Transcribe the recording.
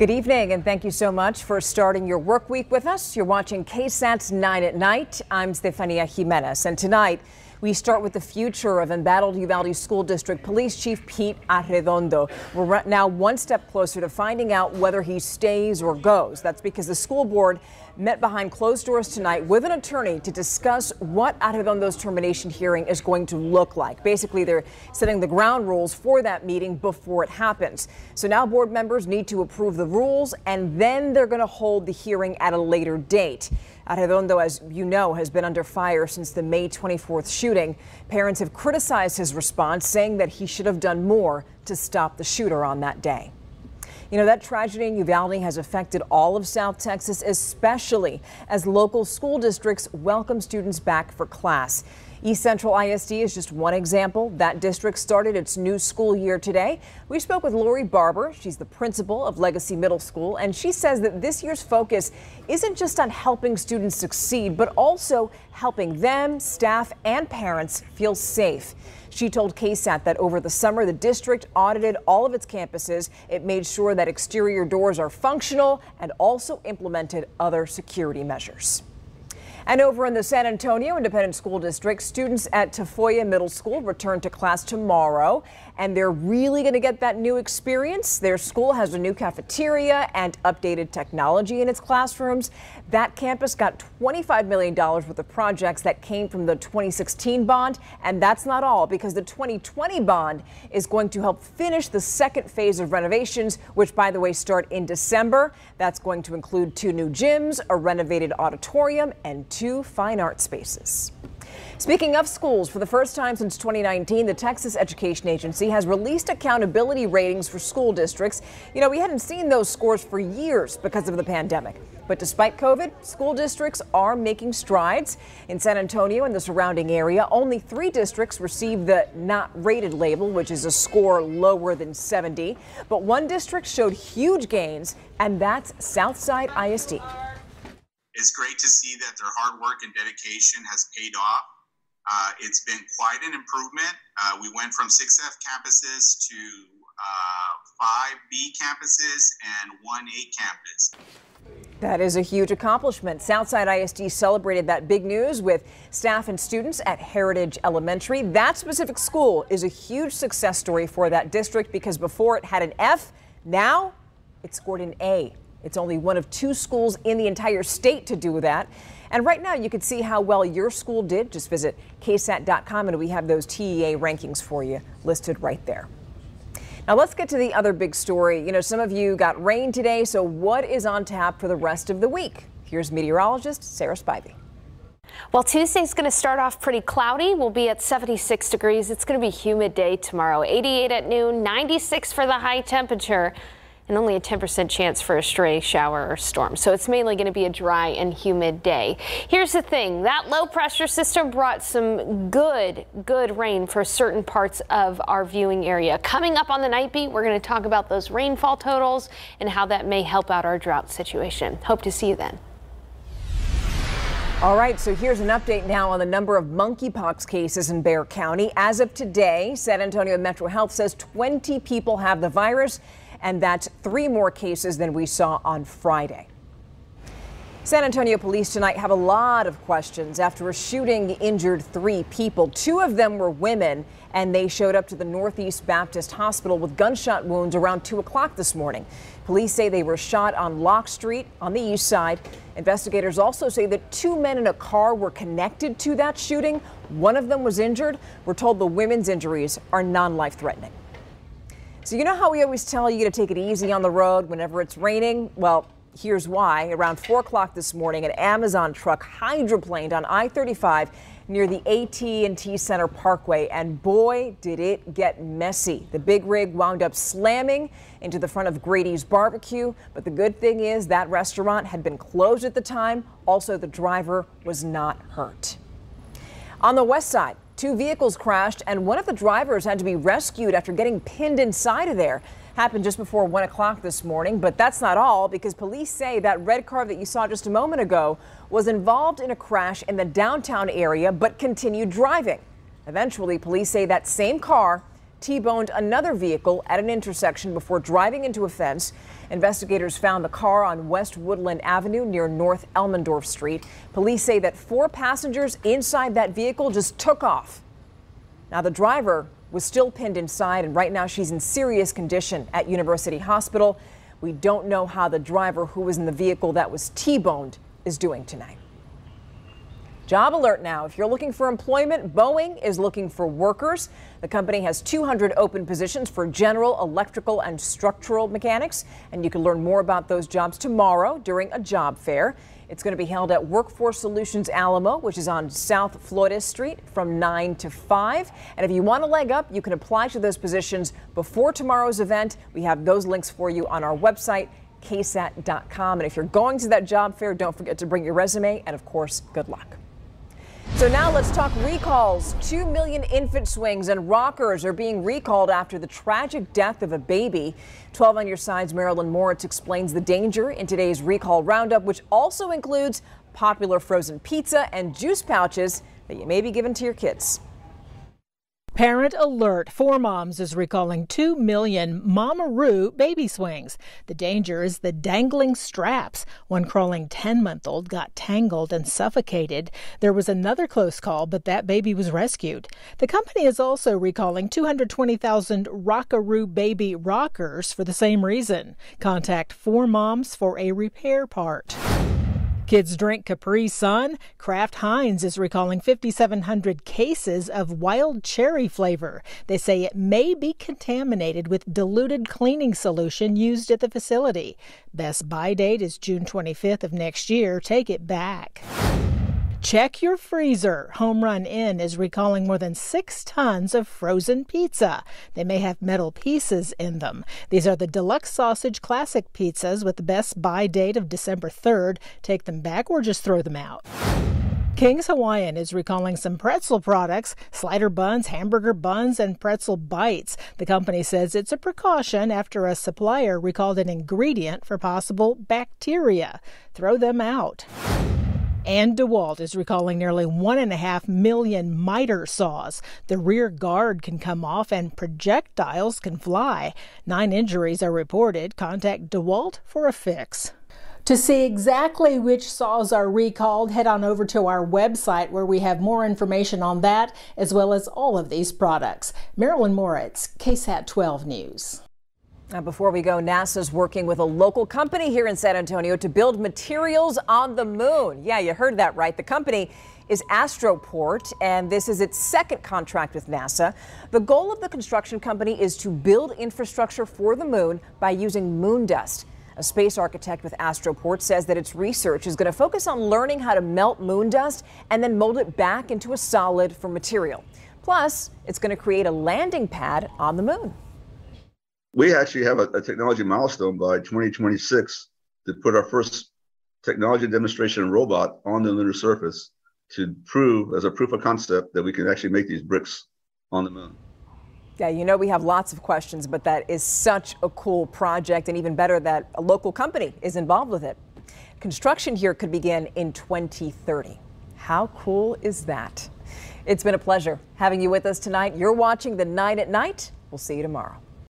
Good evening, and thank you so much for starting your work week with us. You're watching KSAT's 9 at Night. I'm Stephania Jimenez, and tonight we start with the future of embattled Uvalde School District Police Chief Pete Arredondo. We're now one step closer to finding out whether he stays or goes. That's because the school board met behind closed doors tonight with an attorney to discuss what Arredondo's termination hearing is going to look like. Basically, they're setting the ground rules for that meeting before it happens. So now board members need to approve the rules and then they're going to hold the hearing at a later date. Arredondo, as you know, has been under fire since the May 24th shooting. Parents have criticized his response, saying that he should have done more to stop the shooter on that day. You know, that tragedy in Uvalde has affected all of South Texas, especially as local school districts welcome students back for class. East Central ISD is just one example. That district started its new school year today. We spoke with Lori Barber. She's the principal of Legacy Middle School, and she says that this year's focus isn't just on helping students succeed, but also helping them, staff, and parents feel safe. She told KSAT that over the summer, the district audited all of its campuses. It made sure that exterior doors are functional and also implemented other security measures. And over in the San Antonio Independent School District, students at Tafoya Middle School return to class tomorrow, and they're really going to get that new experience. Their school has a new cafeteria and updated technology in its classrooms. That campus got $25 million worth of projects that came from the 2016 bond, and that's not all because the 2020 bond is going to help finish the second phase of renovations, which, by the way, start in December. That's going to include two new gyms, a renovated auditorium, and two fine art spaces. Speaking of schools, for the first time since 2019, the Texas Education Agency has released accountability ratings for school districts. You know, we hadn't seen those scores for years because of the pandemic. But despite COVID, school districts are making strides. In San Antonio and the surrounding area, only three districts received the not rated label, which is a score lower than 70. But one district showed huge gains, and that's Southside ISD. It's great to see that their hard work and dedication has paid off. Uh, it's been quite an improvement. Uh, we went from six F campuses to uh, five B campuses and one A campus. That is a huge accomplishment. Southside ISD celebrated that big news with staff and students at Heritage Elementary. That specific school is a huge success story for that district because before it had an F, now it scored an A. It's only one of two schools in the entire state to do that. And right now, you can see how well your school did. Just visit ksat.com and we have those TEA rankings for you listed right there. Now let's get to the other big story. You know, some of you got rain today, so what is on tap for the rest of the week? Here's meteorologist Sarah Spivey. Well, Tuesday's going to start off pretty cloudy. We'll be at 76 degrees. It's going to be humid day tomorrow. 88 at noon, 96 for the high temperature and only a 10% chance for a stray shower or storm. So it's mainly going to be a dry and humid day. Here's the thing that low pressure system brought some good, good rain for certain parts of our viewing area. Coming up on the night beat, we're going to talk about those rainfall totals and how that may help out our drought situation. Hope to see you then. All right, so here's an update now on the number of monkeypox cases in Bexar County. As of today, San Antonio Metro Health says 20 people have the virus and that's three more cases than we saw on Friday. San Antonio police tonight have a lot of questions after a shooting injured three people. Two of them were women, and they showed up to the Northeast Baptist Hospital with gunshot wounds around 2 o'clock this morning. Police say they were shot on Lock Street on the east side. Investigators also say that two men in a car were connected to that shooting. One of them was injured. We're told the women's injuries are non life threatening. So, you know how we always tell you to take it easy on the road whenever it's raining? Well, here's why. Around 4 o'clock this morning, an Amazon truck hydroplaned on I 35 near the AT&T Center Parkway, and boy, did it get messy. The big rig wound up slamming into the front of Grady's Barbecue, but the good thing is that restaurant had been closed at the time. Also, the driver was not hurt. On the west side, Two vehicles crashed and one of the drivers had to be rescued after getting pinned inside of there. Happened just before 1 o'clock this morning, but that's not all because police say that red car that you saw just a moment ago was involved in a crash in the downtown area but continued driving. Eventually, police say that same car T-boned another vehicle at an intersection before driving into a fence. Investigators found the car on West Woodland Avenue near North Elmendorf Street. Police say that four passengers inside that vehicle just took off. Now, the driver was still pinned inside, and right now she's in serious condition at University Hospital. We don't know how the driver who was in the vehicle that was T-boned is doing tonight. Job alert now. If you're looking for employment, Boeing is looking for workers. The company has 200 open positions for general, electrical, and structural mechanics. And you can learn more about those jobs tomorrow during a job fair. It's going to be held at Workforce Solutions Alamo, which is on South Florida Street from 9 to 5. And if you want a leg up, you can apply to those positions before tomorrow's event. We have those links for you on our website, ksat.com. And if you're going to that job fair, don't forget to bring your resume. And of course, good luck. So now let's talk recalls. Two million infant swings and rockers are being recalled after the tragic death of a baby. 12 on your sides, Marilyn Moritz explains the danger in today's recall roundup, which also includes popular frozen pizza and juice pouches that you may be giving to your kids. Parent alert. 4moms is recalling 2 million Mamaroo baby swings. The danger is the dangling straps. One crawling 10 month old got tangled and suffocated. There was another close call, but that baby was rescued. The company is also recalling 220,000 Rockaroo baby rockers for the same reason. Contact 4moms for a repair part. Kids drink Capri Sun. Kraft Heinz is recalling 5,700 cases of wild cherry flavor. They say it may be contaminated with diluted cleaning solution used at the facility. Best buy date is June 25th of next year. Take it back. Check your freezer. Home Run Inn is recalling more than six tons of frozen pizza. They may have metal pieces in them. These are the deluxe sausage classic pizzas with the best buy date of December 3rd. Take them back or just throw them out. King's Hawaiian is recalling some pretzel products, slider buns, hamburger buns, and pretzel bites. The company says it's a precaution after a supplier recalled an ingredient for possible bacteria. Throw them out. And DeWalt is recalling nearly one and a half million miter saws. The rear guard can come off and projectiles can fly. Nine injuries are reported. Contact DeWalt for a fix. To see exactly which saws are recalled, head on over to our website where we have more information on that as well as all of these products. Marilyn Moritz, KSAT 12 News. Now, before we go, NASA's working with a local company here in San Antonio to build materials on the moon. Yeah, you heard that right. The company is Astroport, and this is its second contract with NASA. The goal of the construction company is to build infrastructure for the moon by using moon dust. A space architect with Astroport says that its research is going to focus on learning how to melt moon dust and then mold it back into a solid for material. Plus, it's going to create a landing pad on the moon we actually have a, a, technology milestone by 2026 to put our first technology demonstration robot on the lunar surface to prove as a proof of concept that we can actually make these bricks on the moon. Yeah, you know, we have lots of questions, but that is such a cool project, and even better that a local company is involved with it. Construction here could begin in 2030. How cool is that? It's been a pleasure having you with us tonight. You're watching The 9 at Night. We'll see you tomorrow.